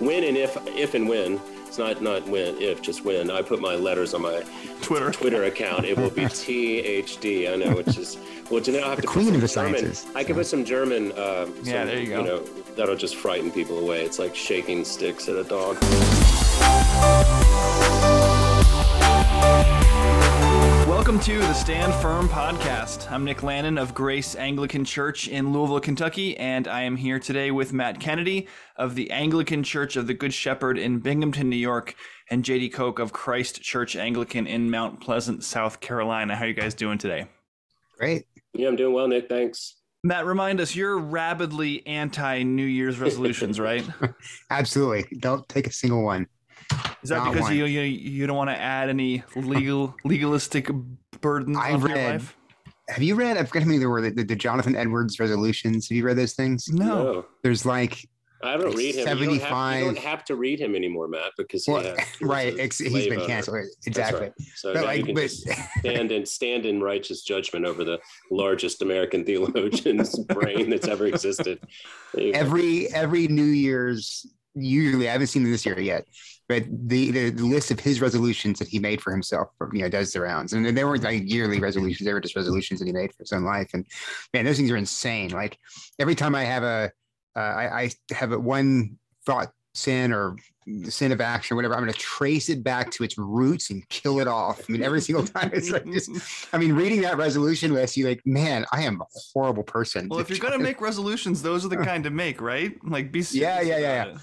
when and if if and when it's not not when if just when I put my letters on my Twitter Twitter account, it will be THD. I know, which is well. Do now I have The to queen put of the German. sciences, I can put some German. Uh, Yeah, some, there you go. You know, that'll just frighten people away. It's like shaking sticks at a dog. Welcome to the Stand Firm podcast. I'm Nick Lannon of Grace Anglican Church in Louisville, Kentucky, and I am here today with Matt Kennedy of the Anglican Church of the Good Shepherd in Binghamton, New York, and JD Koch of Christ Church Anglican in Mount Pleasant, South Carolina. How are you guys doing today? Great. Yeah, I'm doing well, Nick. Thanks. Matt, remind us you're rabidly anti New Year's resolutions, right? Absolutely. Don't take a single one. Is that Not because one. you, you you don't want to add any legal legalistic burdens I've onto your read- life? Have you read? I forget how many there were. The, the Jonathan Edwards resolutions. Have you read those things? No. There's like, I don't read him. You don't, have, you don't have to read him anymore, Matt, because he well, has- he right. a Ex- he's slave been canceled. That's Exactly. right. So But like, you can but just stand in stand in righteous judgment over the largest American theologian's brain that's ever existed. There every every New Year's, usually I haven't seen this year yet, but the, the the list of his resolutions that he made for himself, you know, does the rounds, and they weren't like yearly resolutions; they were just resolutions that he made for his own life. And man, those things are insane. Like every time I have a, uh, I, I have a one thought sin or sin of action, or whatever, I'm going to trace it back to its roots and kill it off. I mean, every single time it's like just. I mean, reading that resolution list, you like, man, I am a horrible person. Well, if you're gonna make resolutions, those are the kind to make, right? Like be Yeah, serious yeah, yeah, it.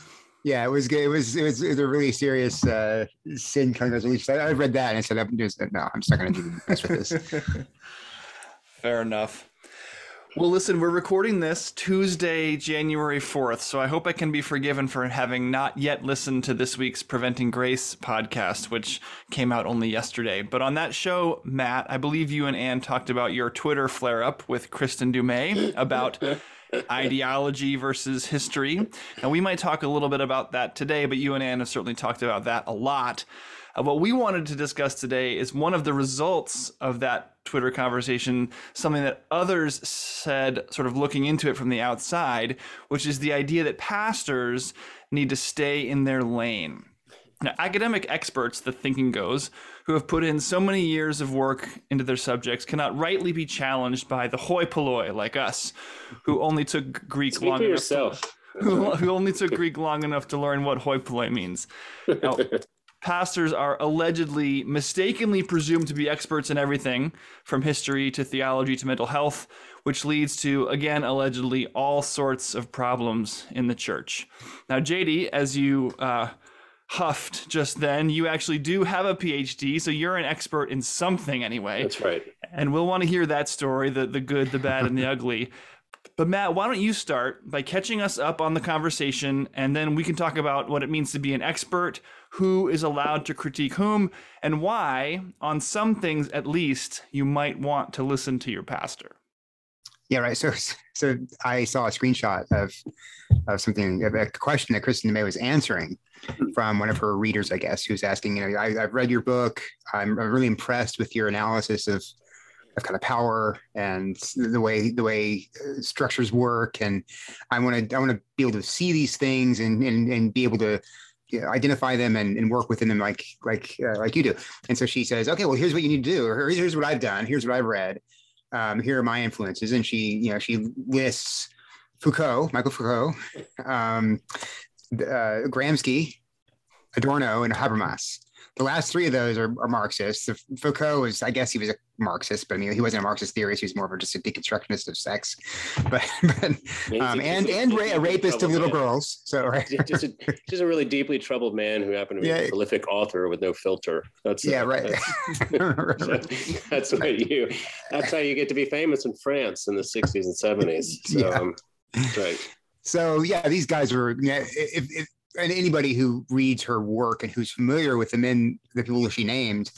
Yeah, it was good. It was it was, it was a really serious uh, sin resolution. I, I read that and I said, I'm just no, I'm just not going to do mess with this. Fair enough. Well, listen, we're recording this Tuesday, January 4th, so I hope I can be forgiven for having not yet listened to this week's Preventing Grace podcast, which came out only yesterday. But on that show, Matt, I believe you and Ann talked about your Twitter flare up with Kristin Du Mez about ideology versus history. And we might talk a little bit about that today, but you and Anne have certainly talked about that a lot. Uh, what we wanted to discuss today is one of the results of that Twitter conversation, something that others said, sort of looking into it from the outside, which is the idea that pastors need to stay in their lane. Now, academic experts, the thinking goes, who have put in so many years of work into their subjects cannot rightly be challenged by the hoi polloi like us, who only took Greek Speak long enough yourself. To, who, who only took Greek long enough to learn what hoi polloi means. Now, pastors are allegedly mistakenly presumed to be experts in everything from history to theology to mental health, which leads to, again, allegedly all sorts of problems in the church. Now, JD, as you uh, huffed just then, you actually do have a PhD, so you're an expert in something anyway. That's right. And we'll want to hear that story the, the good, the bad, and the ugly. But Matt, why don't you start by catching us up on the conversation, and then we can talk about what it means to be an expert, who is allowed to critique whom, and why, on some things at least, you might want to listen to your pastor. Yeah, right. So so I saw a screenshot of of something of a question that Kristen May was answering from one of her readers, I guess, who's asking, you know, I, I've read your book. I'm really impressed with your analysis of of kind of power and the way the way uh, structures work. And i want to i want to be able to see these things and and, and be able to identify them and, and work within them like like uh, like you do. And so she says okay well here's what you need to do. Or here's what i've done. Here's what i've read um, here are my influences. And she you know she lists foucault michael foucault um, uh, gramsci adorno and habermas the last three of those are, are Marxists. Foucault was, I guess, he was a Marxist, but I mean, he wasn't a Marxist theorist. He was more of a, just a deconstructionist of sex, but, but um, and a and ra- a rapist of little man. girls. So right, just a, just a really deeply troubled man who happened to be Yeah. a prolific author with no filter. That's yeah, uh, right. That's, that's what you. That's how you get to be famous in France in the '60s and '70s. So, Yeah. um, right. so yeah, these guys were. Yeah, if, if and anybody who reads her work and who's familiar with the men, the people she named,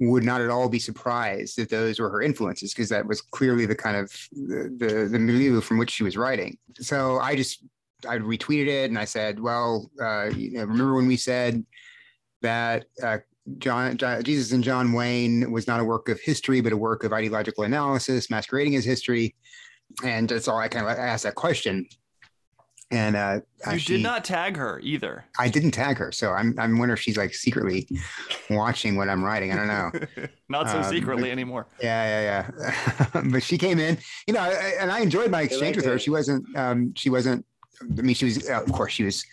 would not at all be surprised that those were her influences because that was clearly the kind of the, the the milieu from which she was writing. So I just I retweeted it and I said, well, uh, you know, remember when we said that uh, John, John Jesus and John Wayne was not a work of history, but a work of ideological analysis, masquerading as history. And that's all I kind of asked that question. And uh, uh, You she, did not tag her either. I didn't tag her, so I'm I'm wondering if she's like secretly watching what I'm writing. I don't know. not so Um, secretly anymore. Yeah, yeah, yeah. but she came in, you know, and I enjoyed my exchange with her. that. She wasn't, um, she wasn't. I mean, she was, uh, of course, she was.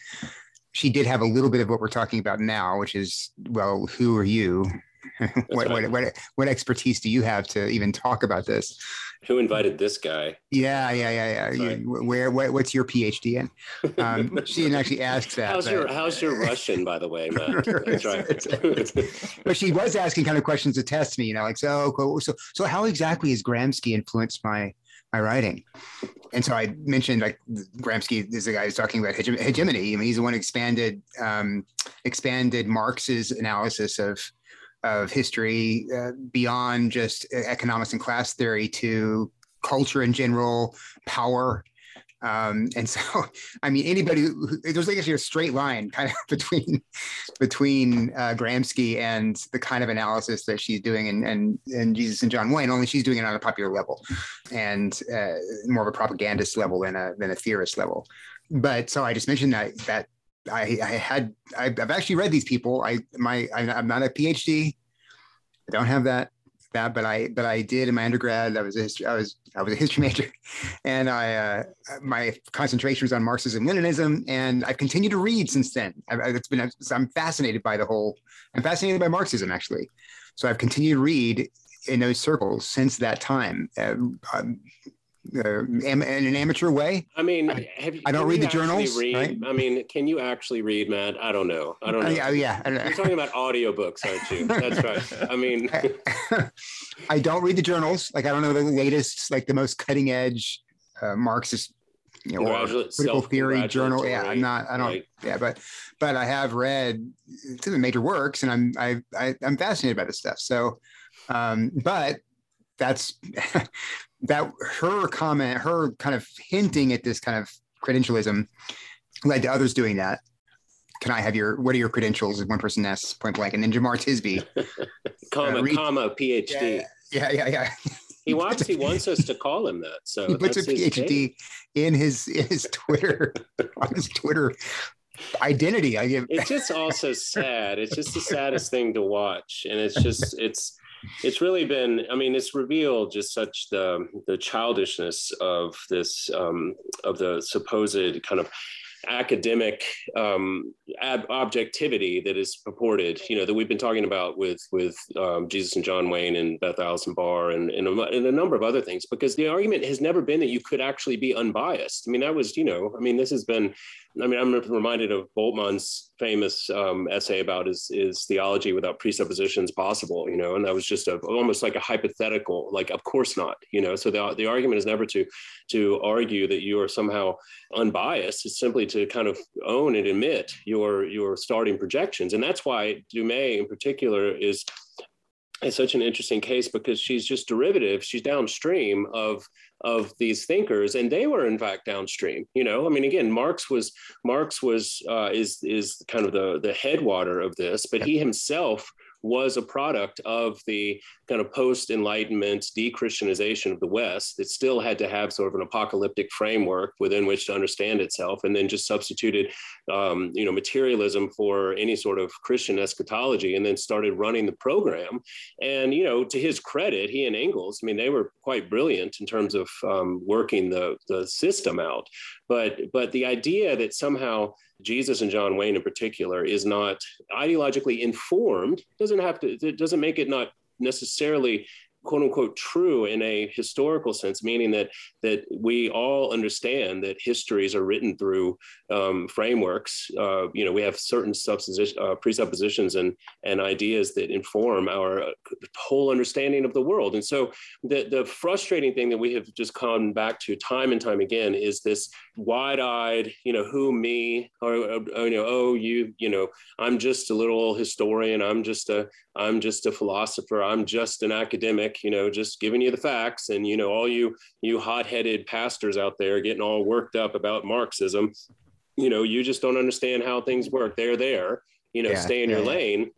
She did have a little bit of what we're talking about now, which is, well, who are you? what, right. what what what expertise do you have to even talk about this? Who invited this guy? Yeah, yeah, yeah, yeah. You, where, what, what's your PhD in? Um, she didn't actually ask that. How's but- your How's your Russian, by the way, Matt? That's right. but she was asking kind of questions to test me, you know, like so, so, so how exactly has Gramsci influenced my my writing? And so I mentioned like Gramsci is the guy who's talking about hege- hegemony. I mean, he's the one who expanded um, expanded Marx's analysis of of history uh, beyond just economics and class theory to culture in general, power. Um, and so, I mean, anybody there's like a straight line kind of between between uh, Gramsci and the kind of analysis that she's doing and and and Jesus and John Wayne. Only she's doing it on a popular level, and uh, more of a propagandist level than a than a theorist level. But so I just mentioned that that I, I had I've, actually read these people. I my I'm not a PhD. I don't have that that, but I but I did in my undergrad. I was a history, I was I was a history major, and I uh, my concentration was on Marxism Leninism, and I've continued to read since then. I've- it's been I'm fascinated by the whole. I'm fascinated by Marxism actually, so I've continued to read in those circles since that time. Uh, um, uh, in an amateur way. I mean, you, I don't read the journals, Read? right? I mean, can you actually read, Matt? I don't know. I don't know. Uh, yeah, yeah. I don't know. You're talking about audiobooks, aren't you? That's right. I mean, I don't read the journals. Like I don't know the latest, like the most cutting edge uh, Marxist, you know, or political theory journal. Yeah, I'm not. I don't. right. Yeah, but but I have read some of the major works, and I'm I, I I'm fascinated by this stuff. So, um, but that's that her comment, her kind of hinting at this kind of credentialism led to others doing that. Can I have your what are your credentials? One person asks point blank, and then Jemar Tisby, comma, uh, read- comma, PhD. yeah, yeah, yeah. He wants he wants us to call him that. So he puts a PhD in his in his Twitter on his Twitter identity. I give It's just also sad. It's just the saddest thing to watch, and it's just it's it's really been. I mean, it's revealed just such the the childishness of this um, of the supposed kind of academic um, ab- objectivity that is purported, you know, that we've been talking about with with um, Jesus and John Wayne and Beth Allison Barr and, and, a, and a number of other things, because the argument has never been that you could actually be unbiased. I mean, that was, you know, I mean, this has been, I mean, I'm reminded of Bultmann's famous um, essay about is is theology without presuppositions possible, you know, and that was just a, almost like a hypothetical, like of course not, you know. So the the argument is never to to argue that you are somehow unbiased. It's simply to kind of own and admit your your starting projections, and that's why Du Mez in particular is is such an interesting case because she's just derivative. She's downstream of of these thinkers, and they were in fact downstream. You know, I mean, again, Marx was Marx was uh, is is kind of the the headwater of this, but he himself was a product of the kind of post Enlightenment de-Christianization of the West. It still had to have sort of an apocalyptic framework within which to understand itself, and then just substituted, um, you know, materialism for any sort of Christian eschatology, and then started running the program. And you know, to his credit, he and Engels, I mean, they were quite brilliant in terms of um, working the the system out. But but the idea that somehow Jesus and John Wayne in particular is not ideologically informed. Doesn't have to it doesn't make it not necessarily quote unquote true in a historical sense meaning that that we all understand that histories are written through um, frameworks. Uh, you know we have certain uh, presuppositions and and ideas that inform our uh, whole understanding of the world. And so the the frustrating thing that we have just come back to time and time again is this wide-eyed you know who me or, or you know oh you you know i'm just a little historian. I'm just a i'm just a philosopher. I'm just an academic you know just giving you the facts and you know all you you hot-headed pastors out there getting all worked up about marxism you know you just don't understand how things work they're there you know Yeah, stay in yeah, your yeah. lane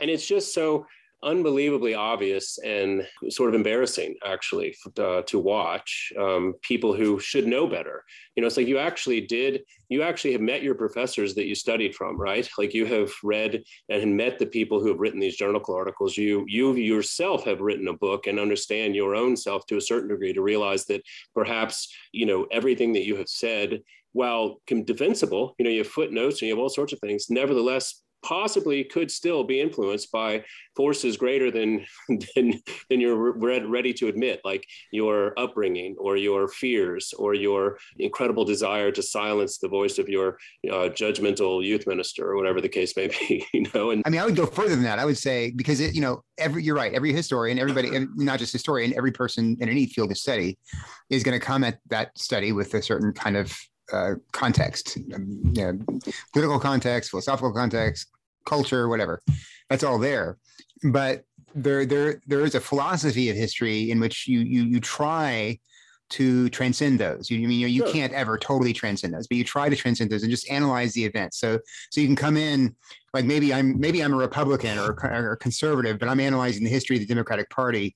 and it's just so unbelievably obvious and sort of embarrassing, actually, uh, to watch um, people who should know better. You know, it's like you actually did, you actually have met your professors that you studied from, right? Like you have read and met the people who have written these journal articles. You, you yourself have written a book and understand your own self to a certain degree to realize that perhaps, you know, everything that you have said while defensible, you know, you have footnotes and you have all sorts of things. Nevertheless, possibly could still be influenced by forces greater than than, than you're ready to admit like your upbringing or your fears or your incredible desire to silence the voice of your uh, judgmental youth minister or whatever the case may be you know and i mean i would go further than that. I would say because it you know every you're right every historian everybody and not just historian every person in any field of study is going to come at that study with a certain kind of uh, context, um, you know, political context, philosophical context, culture, whatever. That's all there. But there, there, there is a philosophy of history in which you you you try to transcend those. You, you mean you, you sure. can't ever totally transcend those, but you try to transcend those and just analyze the events. So so you can come in like maybe I'm maybe I'm a Republican or, or conservative, but I'm analyzing the history of the Democratic Party,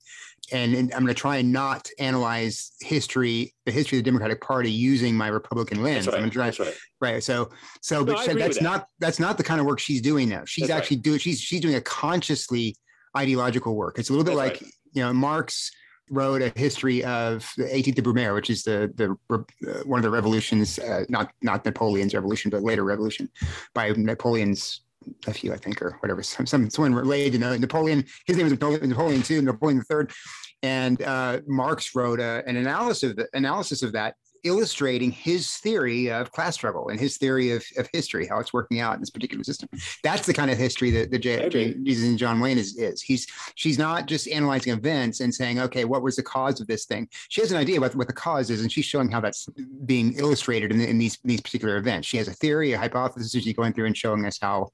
and, and I'm going to try and not analyze history, the history of the Democratic Party using my Republican lens. Right. I'm try, right. right. So, so, no, but that's not that. that's not the kind of work she's doing now. She's that's actually right. doing she's she's doing a consciously ideological work. It's a little bit that's like right. you know Marx wrote a history of the 18th de Brumaire, which is the the uh, one of the revolutions, uh, not not Napoleon's revolution, but later revolution by Napoleon's nephew, I think, or whatever, some, some someone related to know Napoleon. His name was Napoleon, Napoleon II, Napoleon III, and uh, Marx wrote a, an analysis of the, analysis of that illustrating his theory of class struggle and his theory of, of history, how it's working out in this particular system. That's the kind of history that the J, J, Jesus and John Wayne is, is. He's she's not just analyzing events and saying, okay, what was the cause of this thing? She has an idea about what the cause is, and she's showing how that's being illustrated in, in these these particular events. She has a theory, a hypothesis. She's going through and showing us how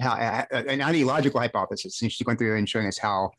how an ideological hypothesis, and she's going through and showing us how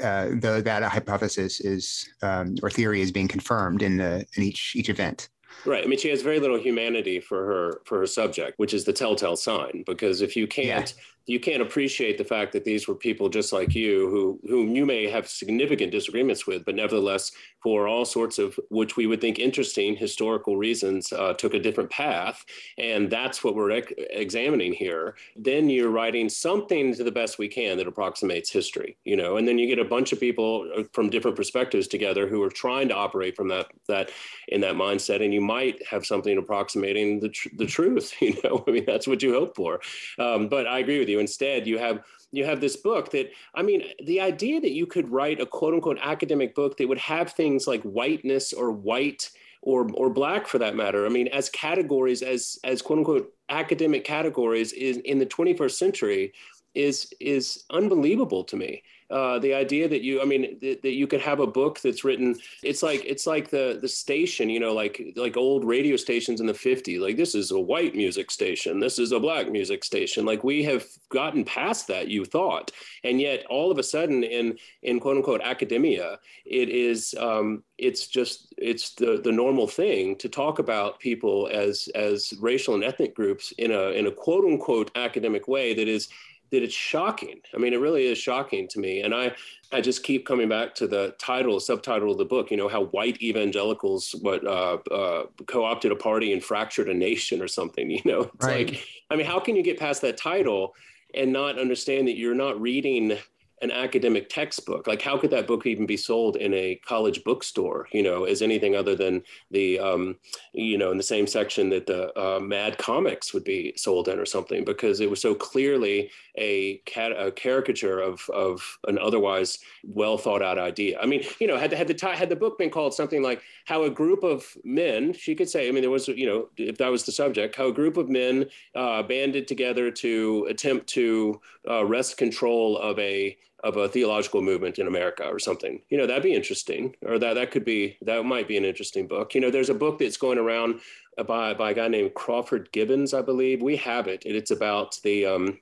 uh, the, that hypothesis is um, or theory is being confirmed in the in each each event. Right. I mean, she has very little humanity for her for her subject, which is the telltale sign. Because if you can't yeah you can't appreciate the fact that these were people just like you who whom you may have significant disagreements with but nevertheless for all sorts of which we would think interesting historical reasons uh, took a different path. And that's what we're examining here. Then you're writing something to the best we can that approximates history you know and then you get a bunch of people uh, from different perspectives together who are trying to operate from that that in that mindset. And you might have something approximating the, tr- the truth you know i mean that's what you hope for. Um, but i agree with you you. Instead, you have you have this book that I mean, the idea that you could write a quote unquote academic book that would have things like whiteness or white or or black for that matter. I mean, as categories, as as quote unquote academic categories is in the 21st century is is unbelievable to me. Uh, the idea that you, I mean, th- that you could have a book that's written. It's like it's like the the station, you know, like like old radio stations in the '50s. Like this is a white music station. This is a black music station. Like we have gotten past that. You thought, and yet all of a sudden, in in quote unquote academia, it is um, it's just it's the the normal thing to talk about people as as racial and ethnic groups in a in a quote unquote academic way that is that it's shocking. I mean, it really is shocking to me. And I, I just keep coming back to the title, subtitle of the book. You know how white evangelicals what uh, uh, co-opted a party and fractured a nation or something. You know, it's right. like, I mean, how can you get past that title and not understand that you're not reading an academic textbook. Like, how could that book even be sold in a college bookstore? You know, as anything other than the, um, you know, in the same section that the uh, Mad Comics would be sold in or something, because it was so clearly a, cat- a caricature of of an otherwise well thought out idea. I mean, you know, had the, had the had the book been called something like how a group of men, she could say, I mean, there was, you know, if that was the subject, how a group of men uh, banded together to attempt to uh, wrest control of a of a theological movement in America or something. You know, that'd be interesting, or that that could be that might be an interesting book. You know, there's a book that's going around by by a guy named Crawford Gibbons, I believe. We have it, and it's about the um,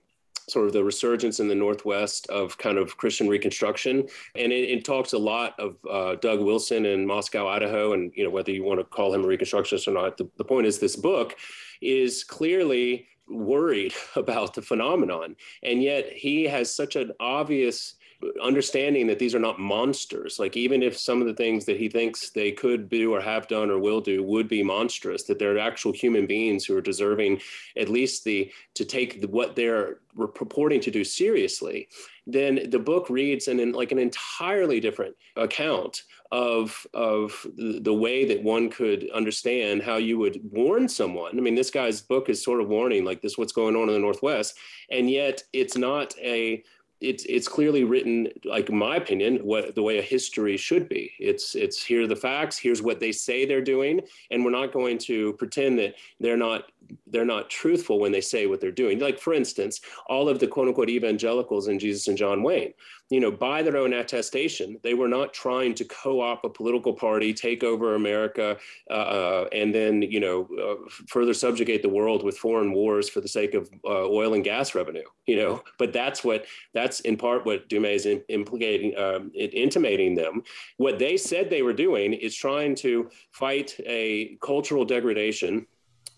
sort of the resurgence in the Northwest of kind of Christian Reconstruction, and it, it talks a lot of uh, Doug Wilson in Moscow, Idaho, and you know whether you want to call him a Reconstructionist or not. The, the point is, this book is clearly worried about the phenomenon. And yet he has such an obvious understanding that these are not monsters. Like even if some of the things that he thinks they could do or have done or will do would be monstrous, that they're actual human beings who are deserving at least the to take the, what they're purporting to do seriously, then the book reads in like an entirely different account of of the way that one could understand how you would warn someone. I mean, this guy's book is sort of warning like this what's going on in the Northwest, and yet it's not a it's it's clearly written like my opinion what the way a history should be. It's it's here are the facts here's what they say they're doing and we're not going to pretend that they're not they're not truthful when they say what they're doing. Like for instance all of the quote unquote evangelicals in jesus and john wayne you know, by their own attestation, they were not trying to co-opt a political party, take over America, uh, uh, and then you know uh, further subjugate the world with foreign wars for the sake of uh, oil and gas revenue. You know, but that's what that's in part what Du Mez is implicating, um, intimating them. What they said they were doing is trying to fight a cultural degradation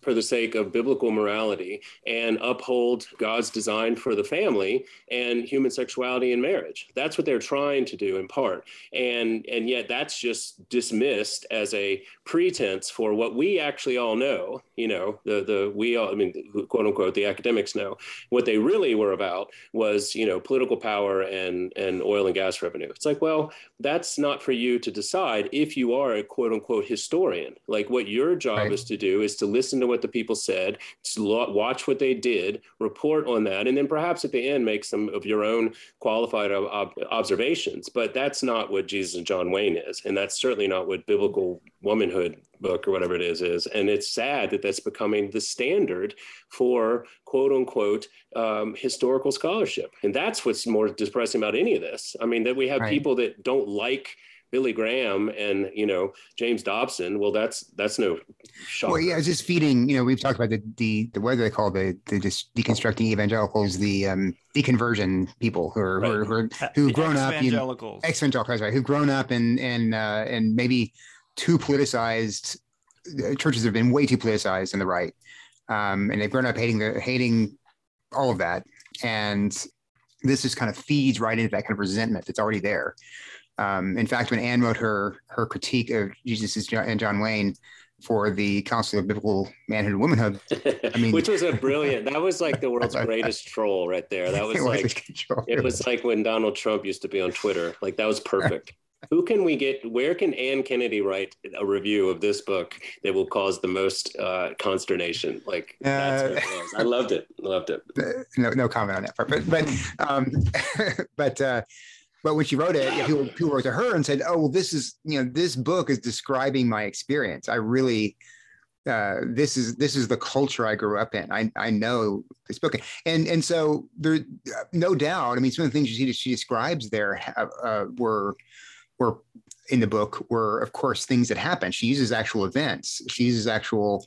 for the sake of biblical morality and uphold God's design for the family and human sexuality in marriage. That's what they're trying to do in part. And and yet that's just dismissed as a pretense for what we actually all know, you know, the the we all I mean quote unquote the academics know. What they really were about was, you know, political power and and oil and gas revenue. It's like, well, that's not for you to decide if you are a quote unquote historian. Like what your job right. is to do is to listen to what the people said, watch what they did, report on that, and then perhaps at the end make some of your own qualified ob- observations. But that's not what Jesus and John Wayne is, and that's certainly not what biblical womanhood book or whatever it is is and it's sad that that's becoming the standard for quote unquote um, historical scholarship and that's what's more depressing about any of this i mean that we have right. people that don't like Billy Graham and you know James Dobson. Well, that's that's no shock. Well, yeah, it's just feeding. You know, we've talked about the the, the what do they call the the just deconstructing evangelicals, the um, deconversion people who are, right. who are, who are who've grown up evangelicals, evangelicals, right? Who've grown up and and uh, and maybe too politicized. Churches have been way too politicized on the right, um, and they've grown up hating the hating all of that, and this just kind of feeds right into that kind of resentment that's already there. Um, in fact, when Anne wrote her her critique of Jesus and John Wayne for the Council of Biblical Manhood and Womanhood, I mean, which was a brilliant. That was like the world's greatest troll right there. That was it like it was like when Donald Trump used to be on Twitter. Like that was perfect. Who can we get? Where can Anne Kennedy write a review of this book that will cause the most uh, consternation? Like uh, I loved it. Loved it. No, no comment on that part. But but um, but uh, but when she wrote it, people, people wrote to her and said, "Oh, well, this is you know this book is describing my experience. I really." Uh, this is this is the culture I grew up in. I I know this book, and and so there, no doubt. I mean, some of the things she she describes there uh, were were in the book were, of course, things that happened. She uses actual events. She uses actual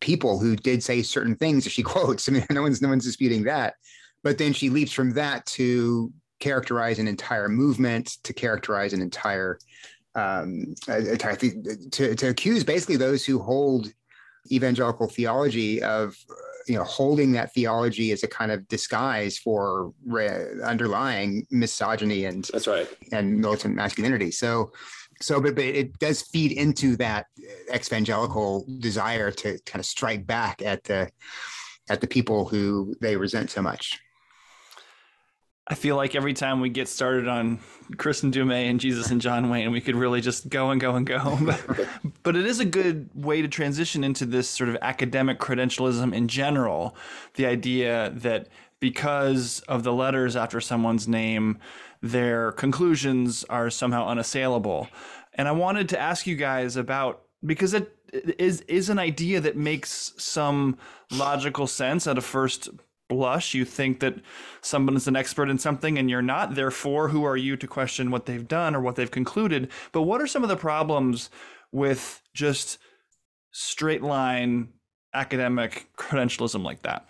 people who did say certain things that she quotes. I mean, no one's no one's disputing that. But then she leaps from that to characterize an entire movement, to characterize an entire, um, entire to, to accuse basically those who hold evangelical theology of you know holding that theology as a kind of disguise for re- underlying misogyny and that's right. and militant masculinity. So so but, but it does feed into that evangelical desire to kind of strike back at the at the people who they resent so much I feel like every time we get started on Kristin Du Mez and Jesus and John Wayne, we could really just go and go and go. but, but it is a good way to transition into this sort of academic credentialism in general. The idea that because of the letters after someone's name, their conclusions are somehow unassailable. And I wanted to ask you guys about because it is is an idea that makes some logical sense at a first blush. You think that someone is an expert in something and you're not. Therefore, who are you to question what they've done or what they've concluded? But what are some of the problems with just straight line academic credentialism like that?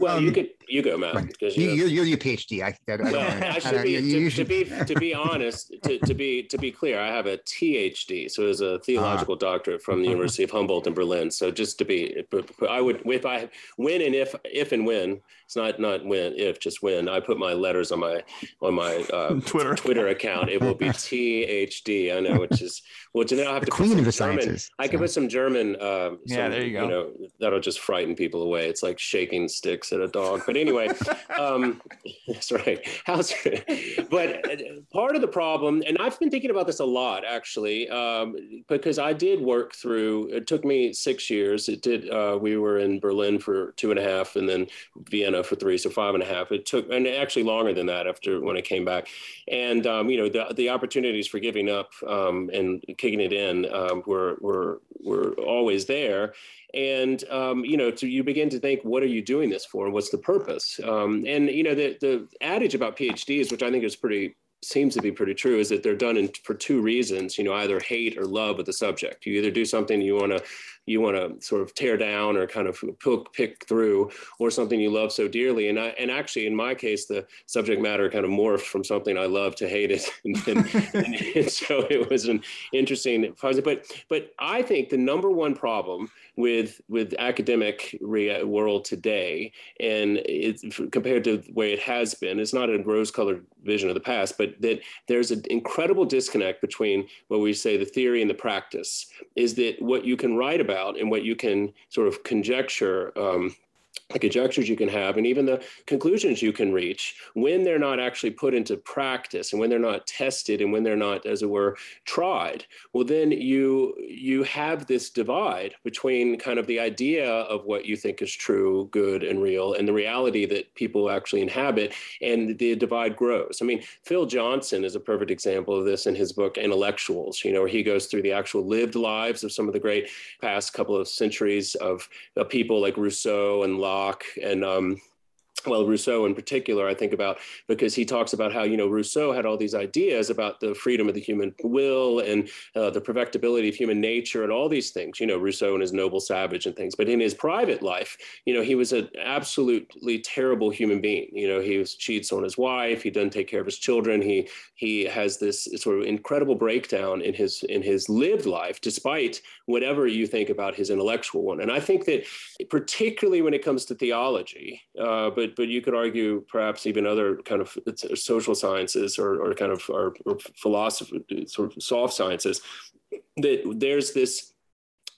Well, um, you could You go, Matt. Right. You, you're, you're your PhD. I, I, well, I, should be, to, to, be to be honest, to, to be to be clear, I have a THD, so it's a theological uh, doctorate from the University of Humboldt in Berlin. So just to be, I would if I when and if if and when it's not not when if just when I put my letters on my on my uh, Twitter Twitter account, it will be THD. I know, which is well, now I have the to queen of the German, sciences. I can put some German. Uh, yeah, there you go. You know, that'll just frighten people away. It's like shaking sticks at a dog. But anyway, um, that's right. But uh, part of the problem, and I've been thinking about this a lot actually, um, because I did work through. It took me six years. It did. Uh, we were in Berlin for two and a half, and then Vienna for three, so five and a half. It took, and actually longer than that after when I came back. And um, you know, the the opportunities for giving up um, and kicking it in um, were were were always there. And um, you know to you begin to think what are you doing this for? What's the purpose? Um, and you know the the adage about phds which i think is pretty seems to be pretty true is that they're done in, for two reasons you know either hate or love with the subject. You either do something you want to you want to sort of tear down or kind of pick, pick through or something you love so dearly. And I, and actually in my case the subject matter kind of morphed from something I love to hate it. And, and, and so it was an interesting but but I think the number one problem with with academic world today and it's compared to the way it has been it's not a rose colored vision of the past but that there's an incredible disconnect between what we say the theory and the practice is that what you can write about about and what you can sort of conjecture um, the conjectures you can have and even the conclusions you can reach when they're not actually put into practice and when they're not tested and when they're not as it were tried. Well then you you have this divide between kind of the idea of what you think is true good and real and the reality that people actually inhabit and the divide grows. I mean phil johnson is a perfect example of this in his book intellectuals you know where he goes through the actual lived lives of some of the great past couple of centuries of, of people like rousseau and locke And um, well, Rousseau in particular, I think about because he talks about how, you know, Rousseau had all these ideas about the freedom of the human will and uh, the perfectibility of human nature and all these things, you know, Rousseau and his noble savage and things. But in his private life, you know, he was an absolutely terrible human being. You know, he was, cheats on his wife. He doesn't take care of his children. He, he has this sort of incredible breakdown in his, in his lived life, despite whatever you think about his intellectual one. And I think that particularly when it comes to theology, uh, but but you could argue perhaps even other kind of uh, social sciences or, or kind of or, or philosophy, sort of soft sciences, that there's this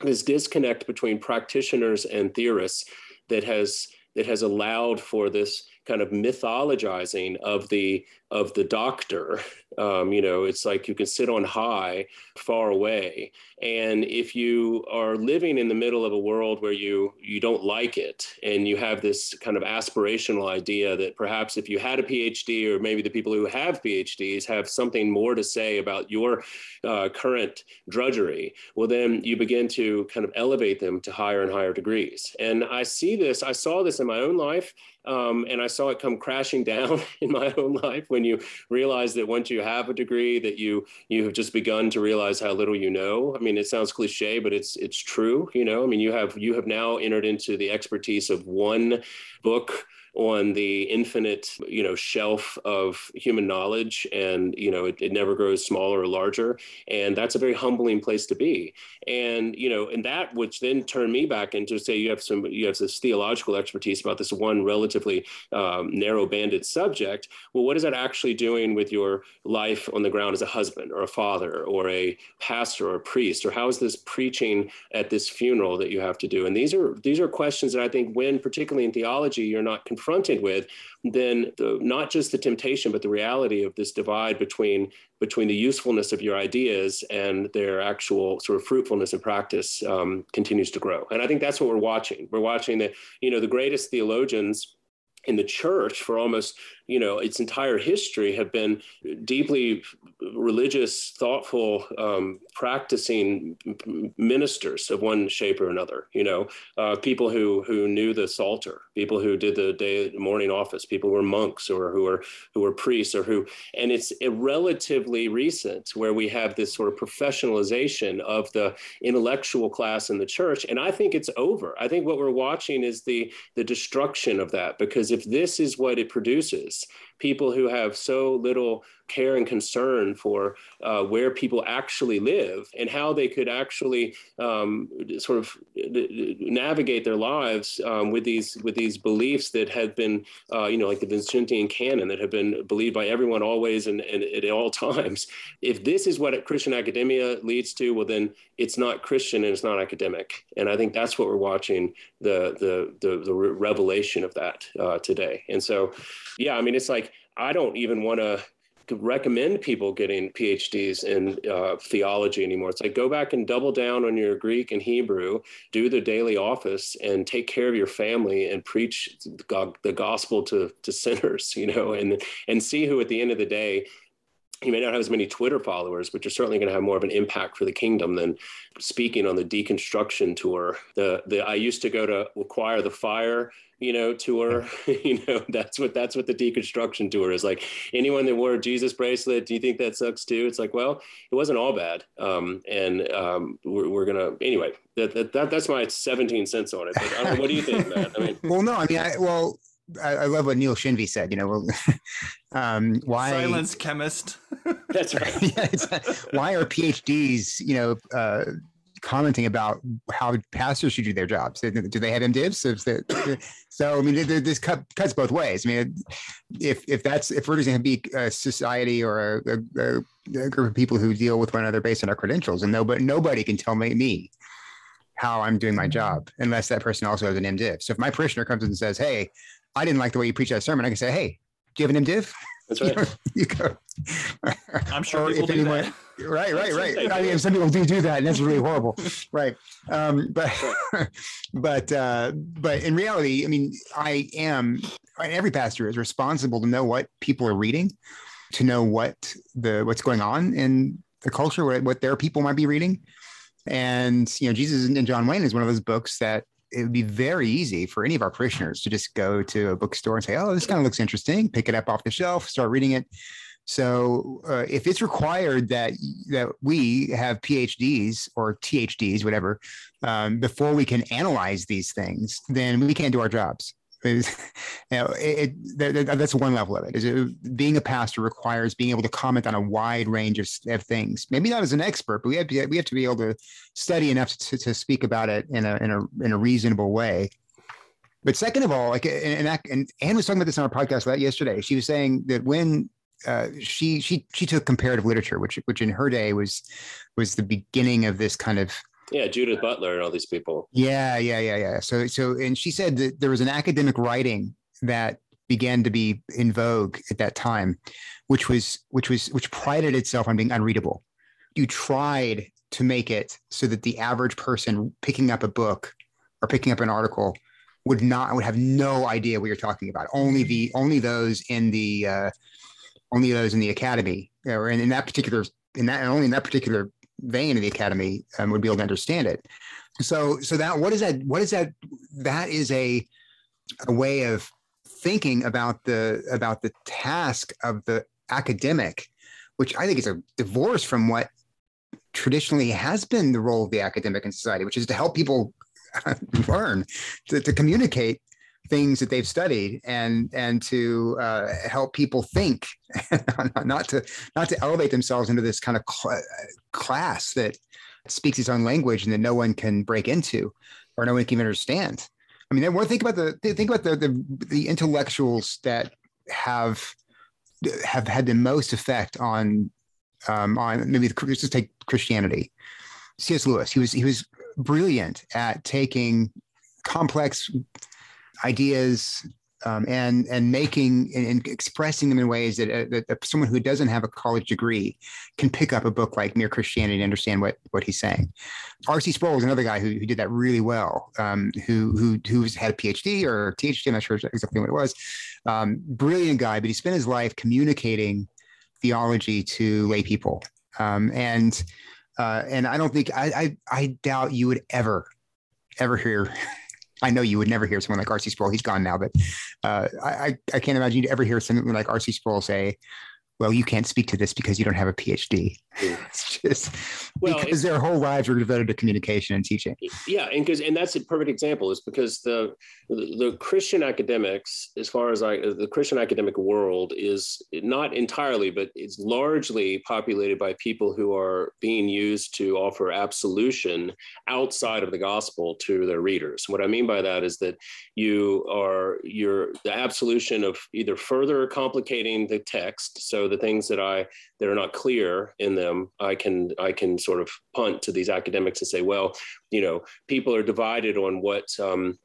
this disconnect between practitioners and theorists that has that has allowed for this kind of mythologizing of the of the doctor. Um, you know, it's like you can sit on high, far away, and if you are living in the middle of a world where you you don't like it, and you have this kind of aspirational idea that perhaps if you had a PhD, or maybe the people who have PhDs have something more to say about your uh, current drudgery, well, then you begin to kind of elevate them to higher and higher degrees. And I see this. I saw this in my own life. Um, and I saw it come crashing down in my own life when you realize that once you have a degree that you you have just begun to realize how little you know. I mean, it sounds cliche, but it's it's true. You know, I mean, you have you have now entered into the expertise of one book on the infinite, you know, shelf of human knowledge, and you know, it, it never grows smaller or larger, and that's a very humbling place to be. And you know, and that which then turned me back into say you have some you have this theological expertise about this one relatively um, narrow-banded subject. Well, what is that actually doing with your life on the ground as a husband or a father or a pastor or a priest, or how is this preaching at this funeral that you have to do? And these are these are questions that I think, when particularly in theology, you're not confronted confronted with, then the, not just the temptation, but the reality of this divide between between the usefulness of your ideas and their actual sort of fruitfulness in practice um, continues to grow. And I think that's what we're watching. We're watching that you know the greatest theologians in the church for almost you know its entire history have been deeply religious thoughtful um, practicing ministers of one shape or another you know uh, people who who knew the psalter people who did the day morning office people who were monks or who were who were priests or who and it's relatively recent where we have this sort of professionalization of the intellectual class in the church and i think it's over. I think what we're watching is the the destruction of that because if this is what it produces, years people who have so little care and concern for uh, where people actually live and how they could actually um, sort of navigate their lives um, with these with these beliefs that have been uh, you know like the Vincentian canon that have been believed by everyone always and, and at all times. If this is what Christian academia leads to, well then it's not Christian and it's not academic. And I think that's what we're watching the the the, the revelation of that uh, today. And so, yeah, I mean it's like I don't even want to recommend people getting PhDs in uh, theology anymore. It's like go back and double down on your Greek and Hebrew, do the daily office, and take care of your family and preach the gospel to to sinners. You know, and and see who at the end of the day you may not have as many Twitter followers, but you're certainly going to have more of an impact for the kingdom than speaking on the deconstruction tour. The the I used to go to acquire the fire, you know, tour. you know, that's what that's what the deconstruction tour is like. Anyone that wore a Jesus bracelet, do you think that sucks too? It's like, well, it wasn't all bad. Um, and um, we're, we're gonna anyway. That, that, that that's my 17 cents on it. But what do you think, Matt? I mean, well, no, I mean, I, well, I, I, love what Neil Shenvi said. You know, um, why silence chemist? That's right. yeah, why are PhDs, you know, uh, commenting about how pastors should do their jobs? Do they have MDivs? So, so I mean, this cuts both ways. I mean, if if that's if we're going to be a society or a, a, a, group of people who deal with one another based on our credentials, and nobody nobody can tell me, me how I'm doing my job unless that person also has an MDiv. So if my parishioner comes in and says, "Hey," I didn't like the way you preach that sermon. I can say, hey, do you have an MDiv? That's right. you go. I'm sure people do anyone, that. Right, right, right. I mean, some people do do that, and that's really horrible. right. Um, but, but, uh, but in reality, I mean, I am. Every pastor is responsible to know what people are reading, to know what the what's going on in the culture, what, what their people might be reading. And you know, Jesus and John Wayne is one of those books that it would be very easy for any of our parishioners to just go to a bookstore and say, "Oh, this kind of looks interesting." Pick it up off the shelf, start reading it. So, uh, if it's required that that we have PhDs or THDs, whatever, um, before we can analyze these things, then we can't do our jobs. you know, it, it, that's one level of it. Is it, being a pastor requires being able to comment on a wide range of, of things. Maybe not as an expert, but we have to, we have to be able to study enough to, to speak about it in a in a in a reasonable way. But second of all, like and, and Anne was talking about this on our podcast yesterday. She was saying that when uh, she she she took comparative literature, which which in her day was was the beginning of this kind of yeah, Judith Butler and all these people. Yeah, yeah, yeah, yeah. So, so, and she said that there was an academic writing that began to be in vogue at that time, which was, which was, which prided itself on being unreadable. You tried to make it so that the average person picking up a book or picking up an article would not would have no idea what you're talking about. Only the only those in the uh, only those in the academy or in, in that particular in that only in that particular vein of the academy um, would be able to understand it. So, so that what is that? What is that? That is a a way of thinking about the about the task of the academic, which I think is a divorce from what traditionally has been the role of the academic in society, which is to help people learn, to, to communicate things that they've studied and and to uh, help people think not to not to elevate themselves into this kind of cl- class that speaks its own language and that no one can break into or no one can even understand. I mean think about the think about the the, the intellectuals that have have had the most effect on um, on maybe let's just take christianity. Cs lewis he was he was brilliant at taking complex ideas um, and and making and, and, expressing them in ways that, uh, that, someone who doesn't have a college degree can pick up a book like Mere Christianity and understand what what he's saying. R.C. Sproul is another guy who, who did that really well. Um, who who who's had a PhD or THD, I'm not sure exactly what it was. Um, brilliant guy, but he spent his life communicating theology to lay people, um, and uh, and I don't think I, I I doubt you would ever ever hear I know you would never hear someone like R.C. Sproul. He's gone now, but uh, I, I can't imagine you'd ever hear someone like R.C. Sproul say, well, you can't speak to this because you don't have a PhD. it's just well, because their whole lives are devoted to communication and teaching. Yeah, and because and that's a perfect example is because the, the, the Christian academics, as far as I uh, the Christian academic world is not entirely, but it's largely populated by people who are being used to offer absolution outside of the gospel to their readers. What I mean by that is that you are you're the absolution of either further complicating the text, so the things that I that are not clear in them, I can I can sort of punt to these academics and say, well, you know, people are divided on what um,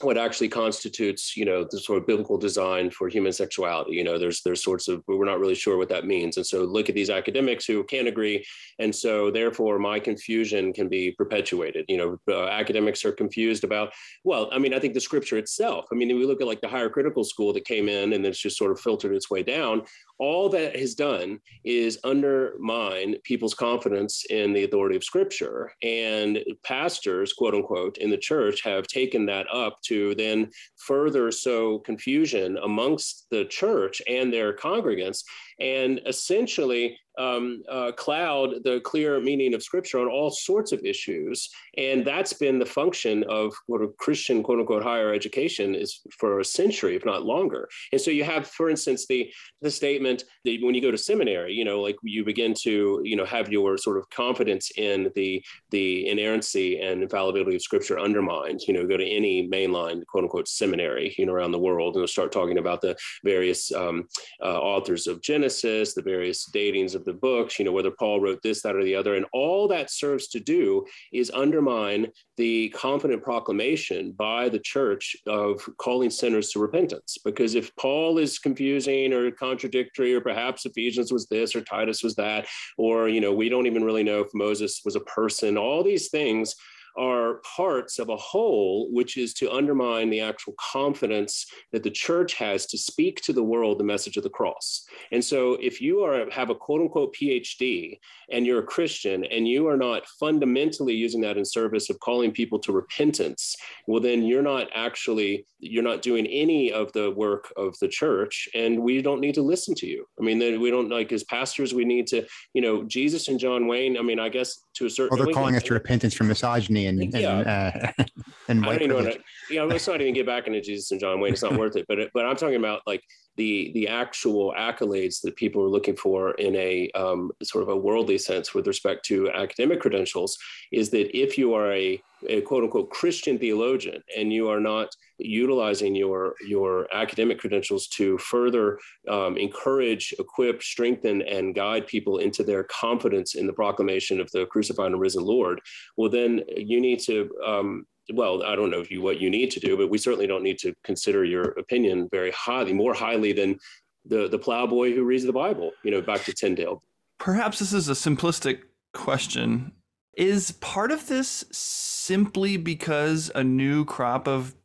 what actually constitutes, you know, the sort of biblical design for human sexuality. You know, there's there's sorts of we're not really sure what that means, and so look at these academics who can't agree, and so therefore my confusion can be perpetuated. You know, uh, academics are confused about. Well, I mean, I think the scripture itself. I mean, we look at like the higher critical school that came in and it's just sort of filtered its way down all that has done is undermine people's confidence in the authority of scripture. And pastors, quote unquote, in the church have taken that up to then further sow confusion amongst the church and their congregants. And essentially um, uh, cloud the clear meaning of scripture on all sorts of issues. And that's been the function of what a Christian, quote unquote, higher education is for a century, if not longer. And so you have, for instance, the, the statement that when you go to seminary, you know, like you begin to, you know, have your sort of confidence in the, the inerrancy and infallibility of scripture undermined, you know, go to any mainline, quote unquote, seminary, you know, around the world and start talking about the various um, uh, authors of Genesis Genesis, the various datings of the books, you know, whether Paul wrote this, that, or the other. And all that serves to do is undermine the confident proclamation by the church of calling sinners to repentance. Because if Paul is confusing or contradictory, or perhaps Ephesians was this or Titus was that, or, you know, we don't even really know if Moses was a person, all these things are parts of a whole, which is to undermine the actual confidence that the church has to speak to the world the message of the cross. And so, if you are have a quote unquote PhD and you're a Christian and you are not fundamentally using that in service of calling people to repentance, well, then you're not actually you're not doing any of the work of the church, and we don't need to listen to you. I mean, we don't like as pastors, we need to, you know, Jesus and John Wayne. I mean, I guess to a certain. Well, they're calling us to repentance from misogyny and and, yeah. uh, and white I don't privilege. yeah, let's not even get back into Jesus and John Wayne. It's not worth it. But but I'm talking about like the the actual accolades that people are looking for in a um, sort of a worldly sense with respect to academic credentials is that if you are a, a quote unquote Christian theologian and you are not utilizing your your academic credentials to further um, encourage, equip, strengthen, and guide people into their confidence in the proclamation of the crucified and risen Lord, well then you need to um, well, I don't know you what you need to do, but we certainly don't need to consider your opinion very highly, more highly than the the plowboy who reads the Bible. You know, back to Tyndale. Perhaps this is a simplistic question. Is part of this simply because a new crop of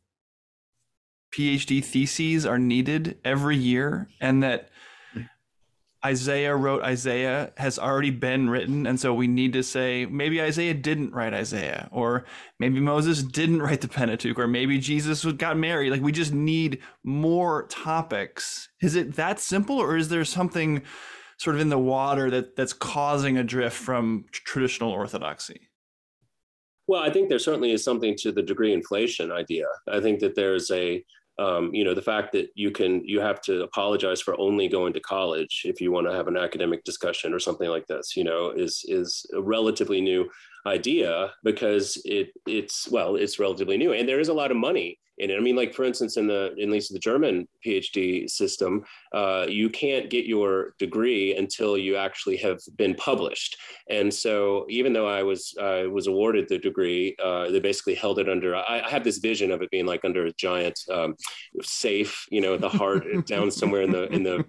PhD theses are needed every year, and that Isaiah wrote Isaiah has already been written. And so we need to say maybe Isaiah didn't write Isaiah, or maybe Moses didn't write the Pentateuch, or maybe Jesus got married. Like we just need more topics. Is it that simple, or is there something sort of in the water that, that's causing a drift from traditional orthodoxy? Well, I think there certainly is something to the degree inflation idea. I think that there's a um, you know the fact that you can you have to apologize for only going to college if you want to have an academic discussion or something like this you know is is a relatively new idea because it it's well it's relatively new and there is a lot of money in it. I mean, like for instance, in the in at least the German PhD system, uh, you can't get your degree until you actually have been published. And so, even though I was I was awarded the degree, uh, they basically held it under. I, I, have this vision of it being like under a giant um, safe, you know, the heart down somewhere in the in the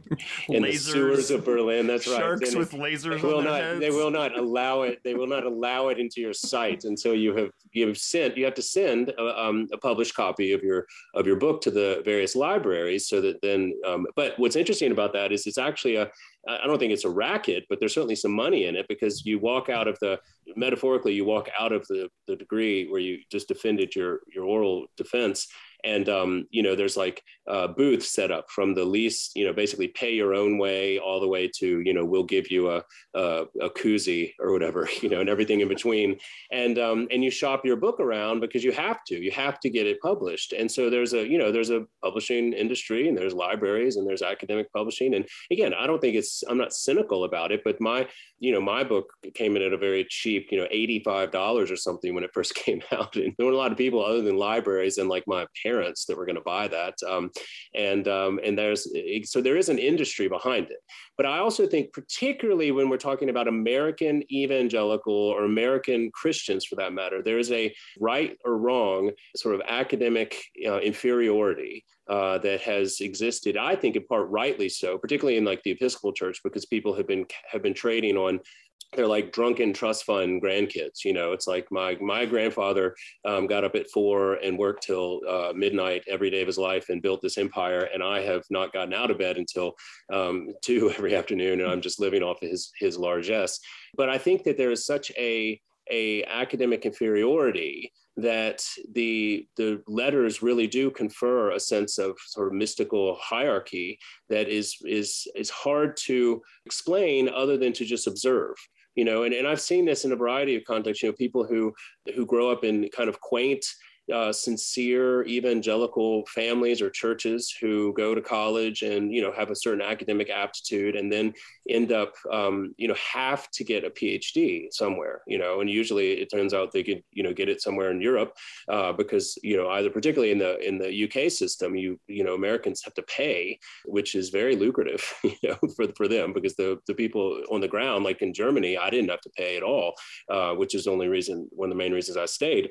in lasers, the sewers of Berlin. That's right. Sharks with lasers. They will not. Heads. They will not allow it. They will not allow it into your sight until you have you have sent. You have to send a, um, a published copy of your of your book to the various libraries so that then um, but what's interesting about that is it's actually a i don't think it's a racket but there's certainly some money in it because you walk out of the metaphorically you walk out of the, the degree where you just defended your your oral defense and um, you know there's like uh, booths set up from the least you know basically pay your own way all the way to you know we'll give you a a, a koozie or whatever you know and everything in between. And um, and you shop your book around because you have to you have to get it published. And so there's a you know there's a publishing industry and there's libraries and there's academic publishing. And again I don't think it's I'm not cynical about it but my you know my book came in at a very cheap you know $85 or something when it first came out. And there were a lot of people other than libraries and like my parents that were going to buy that. Um, and um, and there's so there is an industry behind it. But i also think particularly when we're talking about american evangelical or american christians for that matter there is a right or wrong sort of academic uh, inferiority uh, that has existed, I think, in part rightly so, particularly in like the Episcopal Church, because people have been have been trading on they're like drunken trust fund grandkids. You know, it's like my my grandfather um, got up at four and worked till uh, midnight every day of his life and built this empire, and I have not gotten out of bed until um, two every afternoon, and I'm just living off of his his largesse. But I think that there is such a a academic inferiority that the the letters really do confer a sense of sort of mystical hierarchy that is is is hard to explain other than to just observe you know? And, and i've seen this in a variety of contexts you know people who who grow up in kind of quaint uh, sincere evangelical families or churches who go to college and you know have a certain academic aptitude and then end up um, you know have to get a phd somewhere you know and usually it turns out they could you know get it somewhere in europe uh, because you know either particularly in the in the uk system you you know americans have to pay which is very lucrative you know for, for them because the the people on the ground like in germany i didn't have to pay at all uh, which is the only reason one of the main reasons i stayed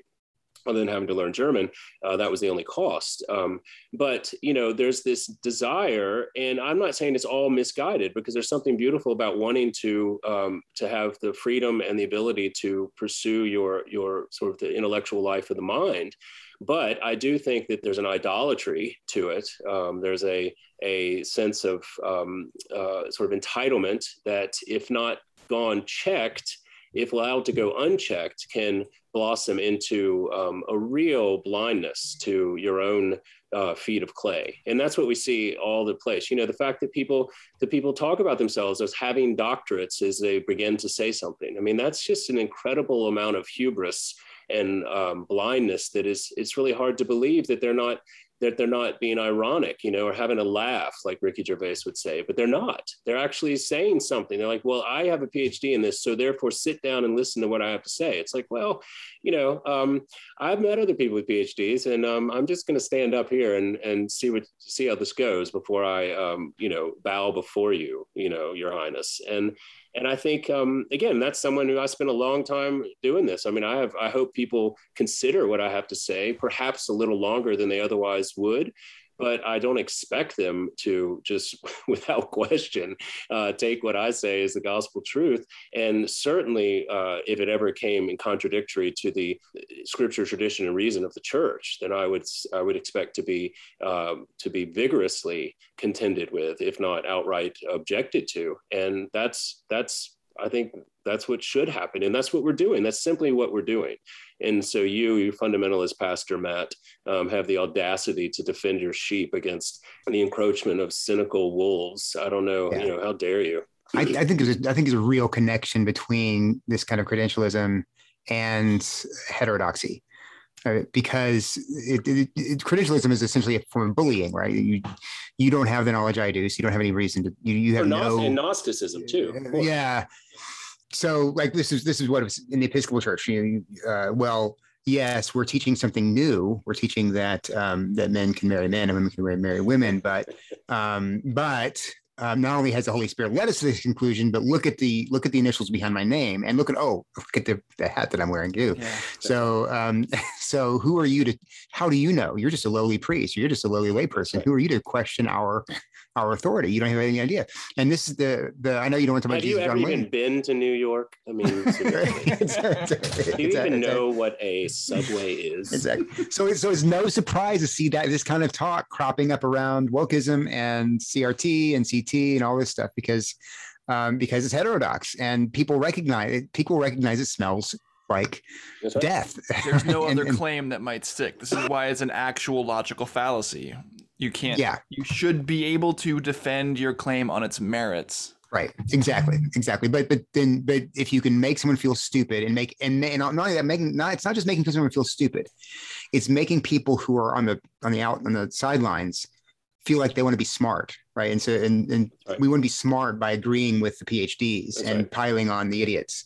other than having to learn German, uh, that was the only cost. Um, but you know, there's this desire, and I'm not saying it's all misguided because there's something beautiful about wanting to um, to have the freedom and the ability to pursue your your sort of the intellectual life of the mind. But I do think that there's an idolatry to it. Um, there's a a sense of um, uh, sort of entitlement that, if not gone checked, if allowed to go unchecked, can blossom into um, a real blindness to your own uh, feet of clay. And that's what we see all the place. You know, the fact that people, that people talk about themselves as having doctorates as they begin to say something. I mean, that's just an incredible amount of hubris and um, blindness that is, it's really hard to believe that they're not that they're not being ironic, you know, or having a laugh like Ricky Gervais would say, but they're not. They're actually saying something. They're like, well, I have a PhD in this, so therefore sit down and listen to what I have to say. It's like, well, you know, um, I've met other people with PhDs, and um, I'm just going to stand up here and and see what see how this goes before I, um, you know, bow before you, you know, Your Highness. And and I think um, again, that's someone who I spent a long time doing this. I mean, I have I hope people consider what I have to say, perhaps a little longer than they otherwise would, but I don't expect them to just without question uh, take what I say as the gospel truth. And certainly, uh, if it ever came in contradictory to the scripture, tradition, and reason of the church, then I would I would expect to be um, to be vigorously contended with, if not outright objected to. And that's that's I think that's what should happen. And that's what we're doing. That's simply what we're doing. And so you, you fundamentalist pastor Matt, um, have the audacity to defend your sheep against the encroachment of cynical wolves. I don't know, yeah. you know, how dare you? I, I think there's a, I think there's a real connection between this kind of credentialism and heterodoxy. Uh, because it, it, it, credentialism is essentially a form of bullying, right? You you don't have the knowledge I do, so you don't have any reason to. You, you have no and Gnosticism too. Yeah, so like this is this is what was in the Episcopal Church. You know, uh, well, yes, we're teaching something new. We're teaching that um, that men can marry men and women can marry, marry women, but um, but um, not only has the Holy Spirit led us to this conclusion, but look at the look at the initials behind my name, and look at oh, look at the, the hat that I'm wearing too. Yeah, so, um, so who are you to? How do you know? You're just a lowly priest. You're just a lowly layperson. Right. Who are you to question our our authority? You don't have any idea. And this is the the. I know you don't want to talk about. Have Jesus you ever John even been to New York? I mean, do you even know what a subway is? Exactly. So, so it's no surprise to see that this kind of talk cropping up around wokeism and CRT and CT and all this stuff because um, because it's heterodox and people recognize it. People recognize it smells like right. death. There's no other and, claim that might stick. This is why it's an actual logical fallacy. You can't. Yeah. You should be able to defend your claim on its merits. Right. Exactly. Exactly. But but then but if you can make someone feel stupid and make and, and not only that making not it's not just making someone feel stupid, it's making people who are on the on the out on the sidelines feel like they want to be smart, right? And so and and right. we want to be smart by agreeing with the PhDs That's and right. piling on the idiots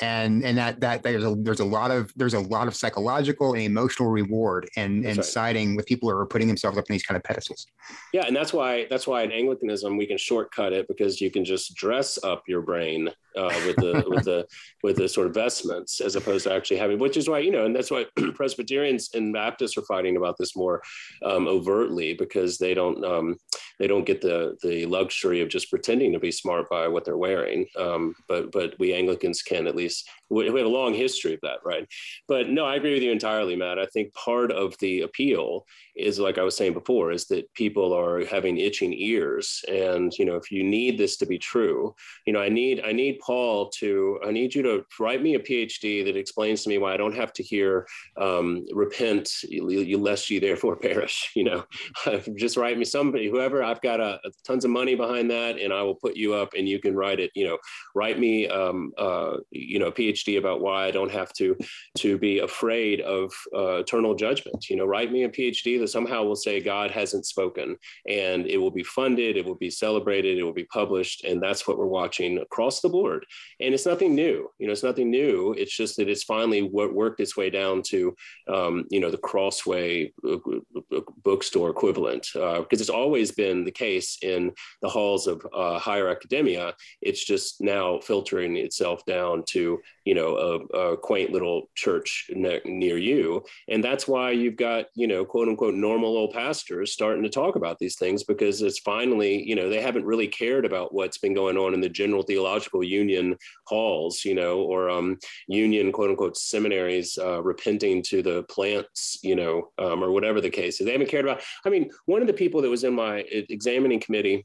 and and that that there's a there's a lot of there's a lot of psychological and emotional reward and and right. siding with people who are putting themselves up in these kind of pedestals yeah and that's why that's why in anglicanism we can shortcut it because you can just dress up your brain uh, with the with the with the sort of vestments as opposed to actually having which is why you know and that's why presbyterians and baptists are fighting about this more um, overtly because they don't um, they don't get the the luxury of just pretending to be smart by what they're wearing um, but but we anglicans can at least least we have a long history of that, right? But no, I agree with you entirely, Matt. I think part of the appeal is, like I was saying before, is that people are having itching ears, and you know, if you need this to be true, you know, I need I need Paul to I need you to write me a PhD that explains to me why I don't have to hear um, repent lest ye therefore perish. You know, just write me somebody, whoever. I've got a, a, tons of money behind that, and I will put you up, and you can write it. You know, write me um, uh, you know, a PhD about why I don't have to to be afraid of uh, eternal judgment. You know, write me a PhD that somehow will say God hasn't spoken, and it will be funded, it will be celebrated, it will be published, and that's what we're watching across the board. And it's nothing new. You know, it's nothing new. It's just that it's finally worked its way down to, um, you know, the Crossway uh, bookstore equivalent, because uh, it's always been the case in the halls of uh, higher academia. It's just now filtering itself down to you know a, a quaint little church ne- near you. And that's why you've got you know quote unquote normal old pastors starting to talk about these things because it's finally you know they haven't really cared about what's been going on in the general theological union halls you know or um, union quote unquote seminaries uh, repenting to the plants you know um, or whatever the case is. They haven't cared about i mean one of the people that was in my examining committee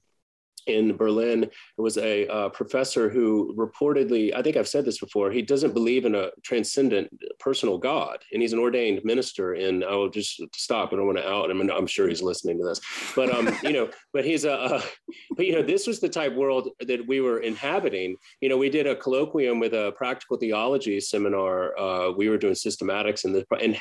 in Berlin. It was a uh, professor who reportedly, I think I've said this before, he doesn't believe in a transcendent personal God, and he's an ordained minister. And I will just stop. I don't want to out him, and I'm sure he's listening to this. But um, you know, but he's a, uh, but you know, this was the type world that we were inhabiting. You know, we did a colloquium with a practical theology seminar. Uh, we were doing systematics, and the and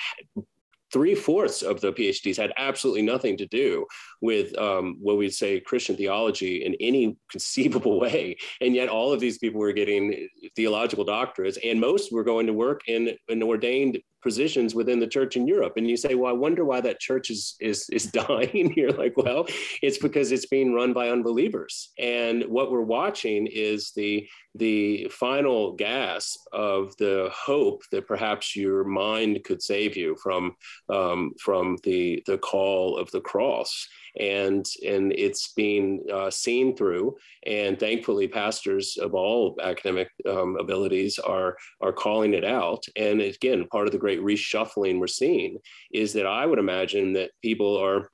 three fourths of the PhDs had absolutely nothing to do with um, what we'd say Christian theology in any conceivable way. And yet, all of these people were getting theological doctorates, and most were going to work in an ordained positions within the church in Europe. And you say, well, I wonder why that church is is is dying. You're like, well, it's because it's being run by unbelievers. And what we're watching is the the final gasp of the hope that perhaps your mind could save you from um, from the the call of the cross and and it's being uh, seen through. And thankfully, pastors of all academic um, abilities are are calling it out. And again, part of the great reshuffling we're seeing is that I would imagine that people are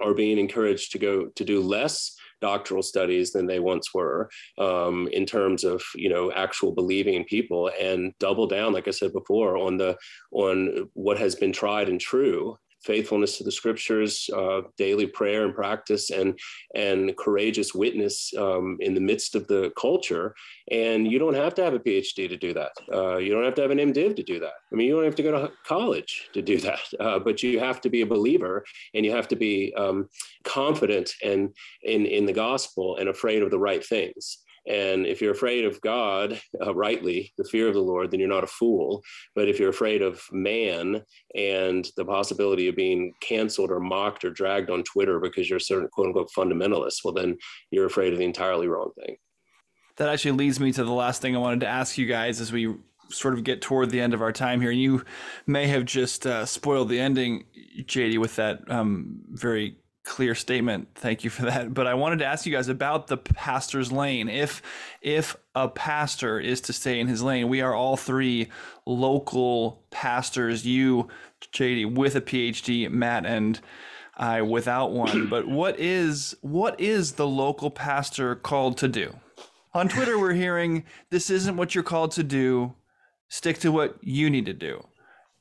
are being encouraged to go to do less doctoral studies than they once were um, in terms of you know actual believing people and double down like i said before on the on what has been tried and true faithfulness to the scriptures, uh, daily prayer and practice, and and courageous witness um, in the midst of the culture. And you don't have to have a PhD to do that. Uh, you don't have to have an MDiv to do that. I mean, you don't have to go to college to do that. Uh, but you have to be a believer, and you have to be um, confident and in in the gospel and afraid of the right things. And if you're afraid of God, uh, rightly, the fear of the Lord, then you're not a fool. But if you're afraid of man and the possibility of being canceled or mocked or dragged on Twitter because you're a certain quote unquote fundamentalist, well, then you're afraid of the entirely wrong thing. That actually leads me to the last thing I wanted to ask you guys as we sort of get toward the end of our time here. And you may have just uh, spoiled the ending, JD, with that um, very clear statement. Thank you for that. But I wanted to ask you guys about the pastor's lane. If if a pastor is to stay in his lane, we are all three local pastors. You, JD, with a PhD, Matt, and I without one. But what is what is the local pastor called to do? On Twitter, we're hearing this isn't what you're called to do. stick to what you need to do.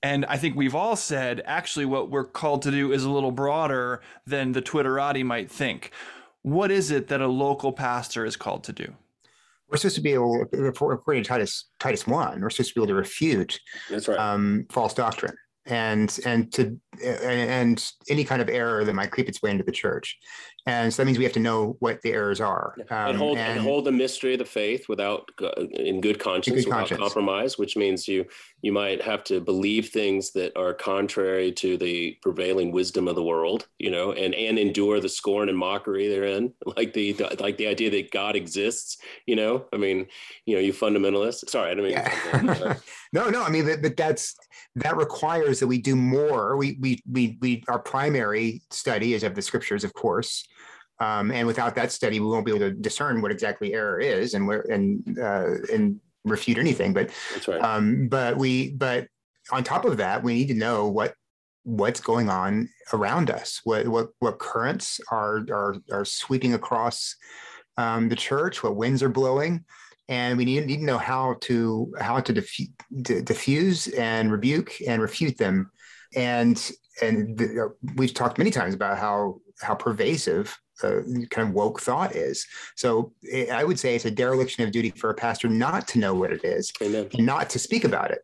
And I think we've all said actually what we're called to do is a little broader than the Twitterati might think. What is it that a local pastor is called to do? We're supposed to be able, according to Titus Titus one, we're supposed to be able to refute That's right. um, false doctrine and and to and any kind of error that might creep its way into the church and so that means we have to know what the errors are um, and hold and, and, hold the mystery of the faith without in good conscience in good without conscience. compromise which means you you might have to believe things that are contrary to the prevailing wisdom of the world you know and and endure the scorn and mockery therein like the, the like the idea that god exists you know i mean you know you fundamentalists sorry i don't mean yeah. no no i mean but that's that requires that we do more. We we we we our primary study is of the scriptures, of course. Um, and without that study, we won't be able to discern what exactly error is and where and uh, and refute anything. But that's right. Um, but we but on top of that, we need to know what what's going on around us. What what what currents are are are sweeping across um, the church? What winds are blowing? and we need, need to know how to how to diffuse and rebuke and refute them and and the, uh, we've talked many times about how how pervasive uh, kind of woke thought is. So eh, I would say it's a dereliction of duty for a pastor not to know what it is Amen. and not to speak about it.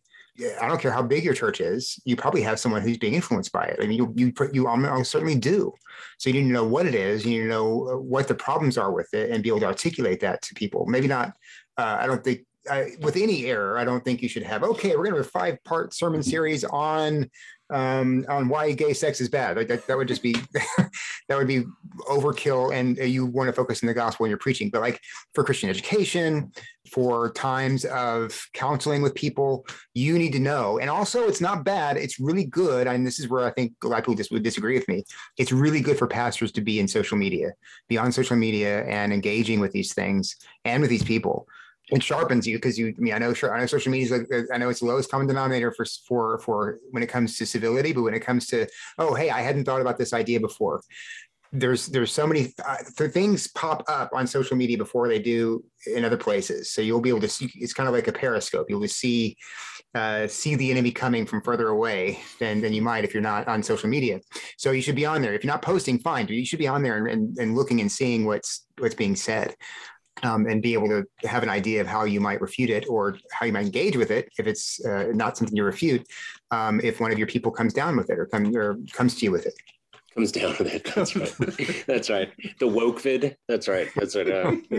I don't care how big your church is. You probably have someone who's being influenced by it. I mean, you you you almost certainly do. So you need to know what it is. You need to know uh, what the problems are with it, and be able to articulate that to people. Maybe not uh, I don't think I, with any error, I don't think you should have. Okay, we're going to have a five-part sermon series on um, on why gay sex is bad. Like that, that would just be that would be overkill, and uh, you want to focus on the gospel when you're preaching. But like for Christian education, for times of counseling with people, you need to know. And also, it's not bad. It's really good. And this is where I think a lot of people just would disagree with me. It's really good for pastors to be in social media, be on social media, and engaging with these things and with these people it sharpens you because you. I mean, I know, I know social media is. Like, I know it's the lowest common denominator for for for when it comes to civility, but when it comes to oh, hey, I hadn't thought about this idea before. There's there's so many uh, things pop up on social media before they do in other places. So you'll be able to see. It's kind of like a periscope. You'll see uh, see the enemy coming from further away than, than you might if you're not on social media. So you should be on there. If you're not posting, fine. But you should be on there and, and, and looking and seeing what's what's being said um, and be able to have an idea of how you might refute it or how you might engage with it if it's uh, not something you refute. Um, if one of your people comes down with it or, come, or comes to you with it. Comes down with it. That's right. That's right. The woke vid. That's right. That's right. Um,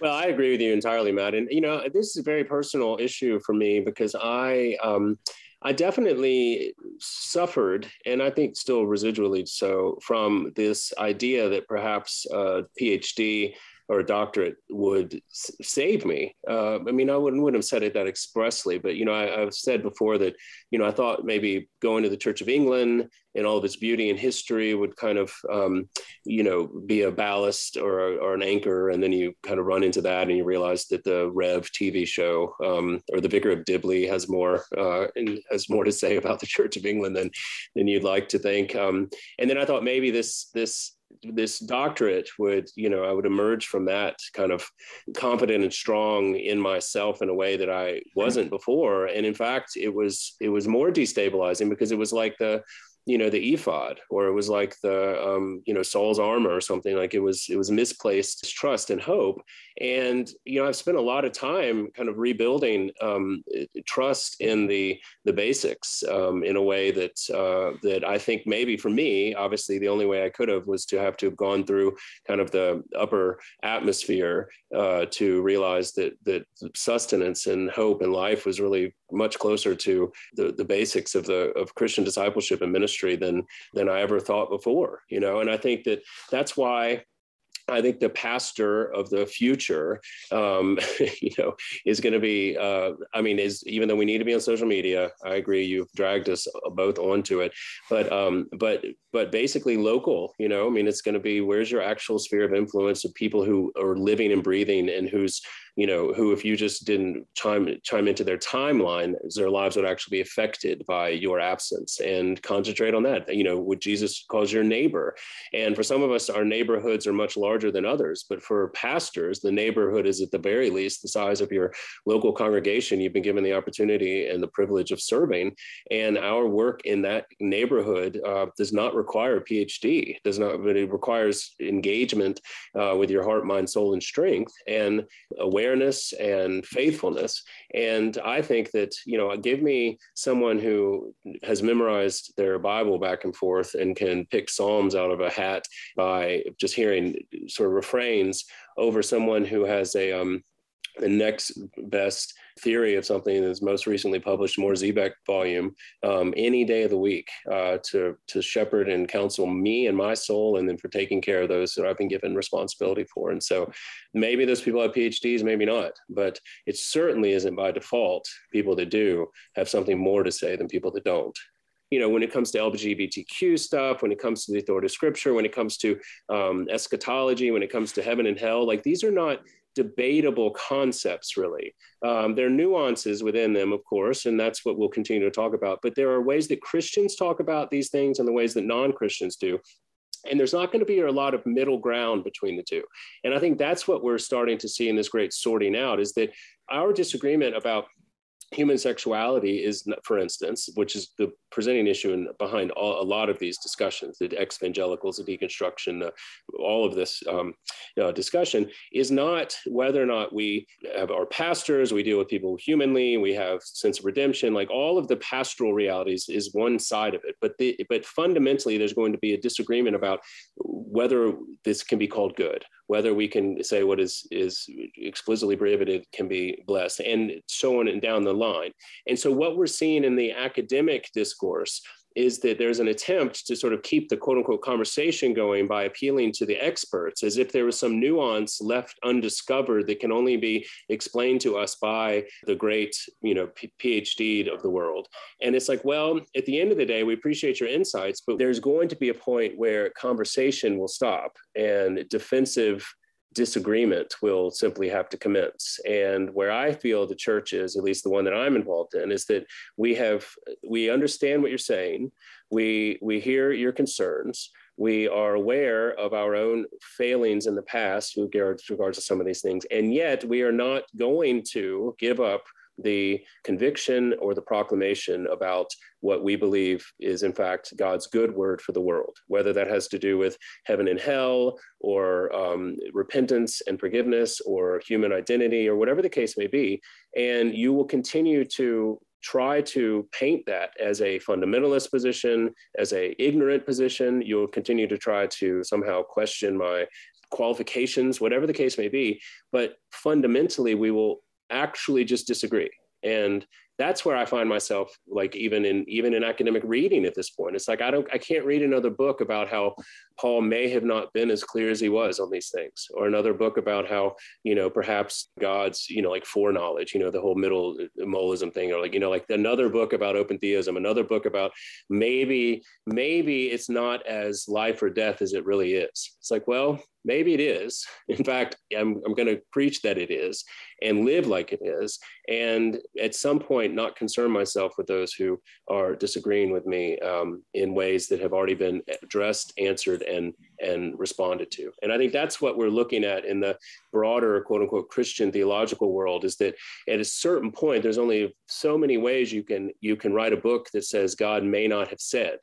well, I agree with you entirely, Matt. And you know, this is a very personal issue for me because I. Um, I definitely suffered, and I think still residually so, from this idea that perhaps uh, a PhD or a doctorate would s- save me. Uh, I mean, I wouldn't, wouldn't have said it that expressly, but you know, I, have said before that you know I thought maybe going to the Church of England and all of its beauty and history would kind of um, you know be a ballast or, or an anchor, and then you kind of run into that and you realize that the Rev TV show um, or the Vicar of Dibley has more uh, and has more to say about the Church of England than than you'd like to think. Um, and then I thought maybe this this this doctorate would you know i would emerge from that kind of confident and strong in myself in a way that i wasn't before. And in fact it was it was more destabilizing because it was like the you know the ephod or it was like the um, you know saul's armor or something like it was it was misplaced trust and hope. And you know i've spent a lot of time kind of rebuilding um, trust in the the basics um, in a way that uh, that i think maybe for me obviously the only way i could have was to have to have gone through kind of the upper atmosphere uh, to realize that that sustenance and hope and life was really much closer to the, the basics of the of Christian discipleship and ministry than than I ever thought before. You know, and I think that that's why I think the pastor of the future, um, you know, is going to be. Uh, I mean, is even though we need to be on social media, I agree. You've dragged us both onto it, but um, but but basically local. You know, I mean, it's going to be where's your actual sphere of influence of people who are living and breathing and whose you know, who if you just didn't chime chime into their timeline, their lives would actually be affected by your absence. And concentrate on that. You know, would Jesus cause your neighbor? And for some of us, our neighborhoods are much larger than others, but for pastors, the neighborhood is at the very least the size of your local congregation. You've been given the opportunity and the privilege of serving, and our work in that neighborhood uh, does not require a PhD. Does not, but it requires engagement uh, with your heart, mind, soul, and strength, and awareness and faithfulness. And I think that you know, give me someone who has memorized their Bible back and forth and can pick psalms out of a hat by just hearing sort of refrains over someone who has a um, the next best theory of something that's most recently published, Mohr Siebeck volume, um, any day of the week uh, to, to shepherd and counsel me and my soul, and then for taking care of those that I've been given responsibility for. And so maybe those people have PhDs, maybe not, but it certainly isn't by default. People that do have something more to say than people that don't you know, when it comes to LGBTQ stuff, when it comes to the authority of scripture, when it comes to um, eschatology, when it comes to heaven and hell, like these are not debatable concepts, really. Um, there are nuances within them, of course, and that's what we'll continue to talk about. But there are ways that Christians talk about these things and the ways that non Christians do. And there's not going to be a lot of middle ground between the two. And I think that's what we're starting to see in this great sorting out is that our disagreement about human sexuality is, for instance, which is the presenting issue in, behind all, a lot of these discussions, the ex-evangelicals, the deconstruction, uh, all of this um, uh, discussion, is not whether or not we have our pastors, we deal with people humanly, we have sense of redemption, like all of the pastoral realities is one side of it. But the, but fundamentally, there's going to be a disagreement about whether this can be called good, whether we can say what is is explicitly prohibited can be blessed, and so on and down the line. And so, what we're seeing in the academic discourse is that there's an attempt to sort of keep the quote unquote conversation going by appealing to the experts as if there was some nuance left undiscovered that can only be explained to us by the great, you know, PhD of the world. And it's like, well, at the end of the day, we appreciate your insights, but there's going to be a point where conversation will stop and defensive disagreement will simply have to commence. And where I feel the church is, at least the one that I'm involved in, is that we have we understand what you're saying, we we hear your concerns, we are aware of our own failings in the past with regards, regards to some of these things, and yet we are not going to give up the conviction or the proclamation about what we believe is, in fact, God's good word for the world, whether that has to do with heaven and hell or um, repentance and forgiveness or human identity or whatever the case may be. And you will continue to try to paint that as a fundamentalist position, as a ignorant position. You'll continue to try to somehow question my qualifications, whatever the case may be. But fundamentally, we will actually just disagree. And that's where I find myself like even in even in academic reading at this point. It's like I don't I can't read another book about how Paul may have not been as clear as he was on these things, or another book about how, you know, perhaps God's, you know, like foreknowledge, you know, the whole middle uh, molism thing, or like, you know, like another book about open theism, another book about maybe, maybe it's not as life or death as it really is. It's like, well, maybe it is. In fact, I'm, I'm going to preach that it is and live like it is. And at some point, not concern myself with those who are disagreeing with me um, in ways that have already been addressed, answered, and and responded to. And I think that's what we're looking at in the broader quote unquote Christian theological world is that at a certain point there's only so many ways you can you can write a book that says God may not have said.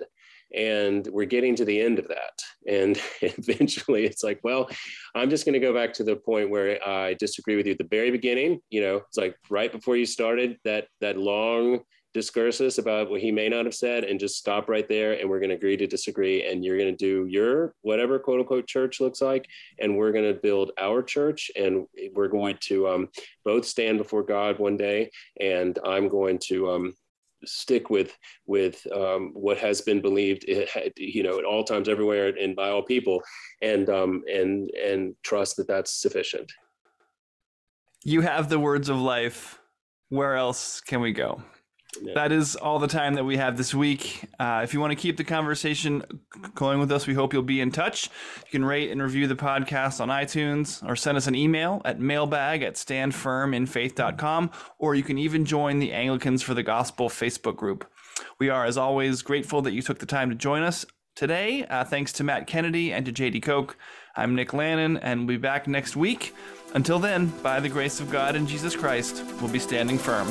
And we're getting to the end of that. And eventually it's like, well, I'm just going to go back to the point where I disagree with you at the very beginning. You know, it's like right before you started that that long discursus about what he may not have said and just stop right there and we're going to agree to disagree and you're going to do your whatever quote unquote church looks like and we're going to build our church and we're going to um, both stand before god one day and i'm going to um, stick with with um, what has been believed you know at all times everywhere and by all people and um, and and trust that that's sufficient. You have the words of life. Where else can we go that is all the time that we have this week. Uh, if you want to keep the conversation going with us, we hope you'll be in touch. You can rate and review the podcast on iTunes or send us an email at mailbag at standfirminfaith.com, or you can even join the Anglicans for the Gospel Facebook group. We are, as always, grateful that you took the time to join us. today. Uh, thanks to Matt Kennedy and to JD Koch. I'm Nick Lannon, and we'll be back next week. Until then, by the grace of God and Jesus Christ, we'll be standing firm.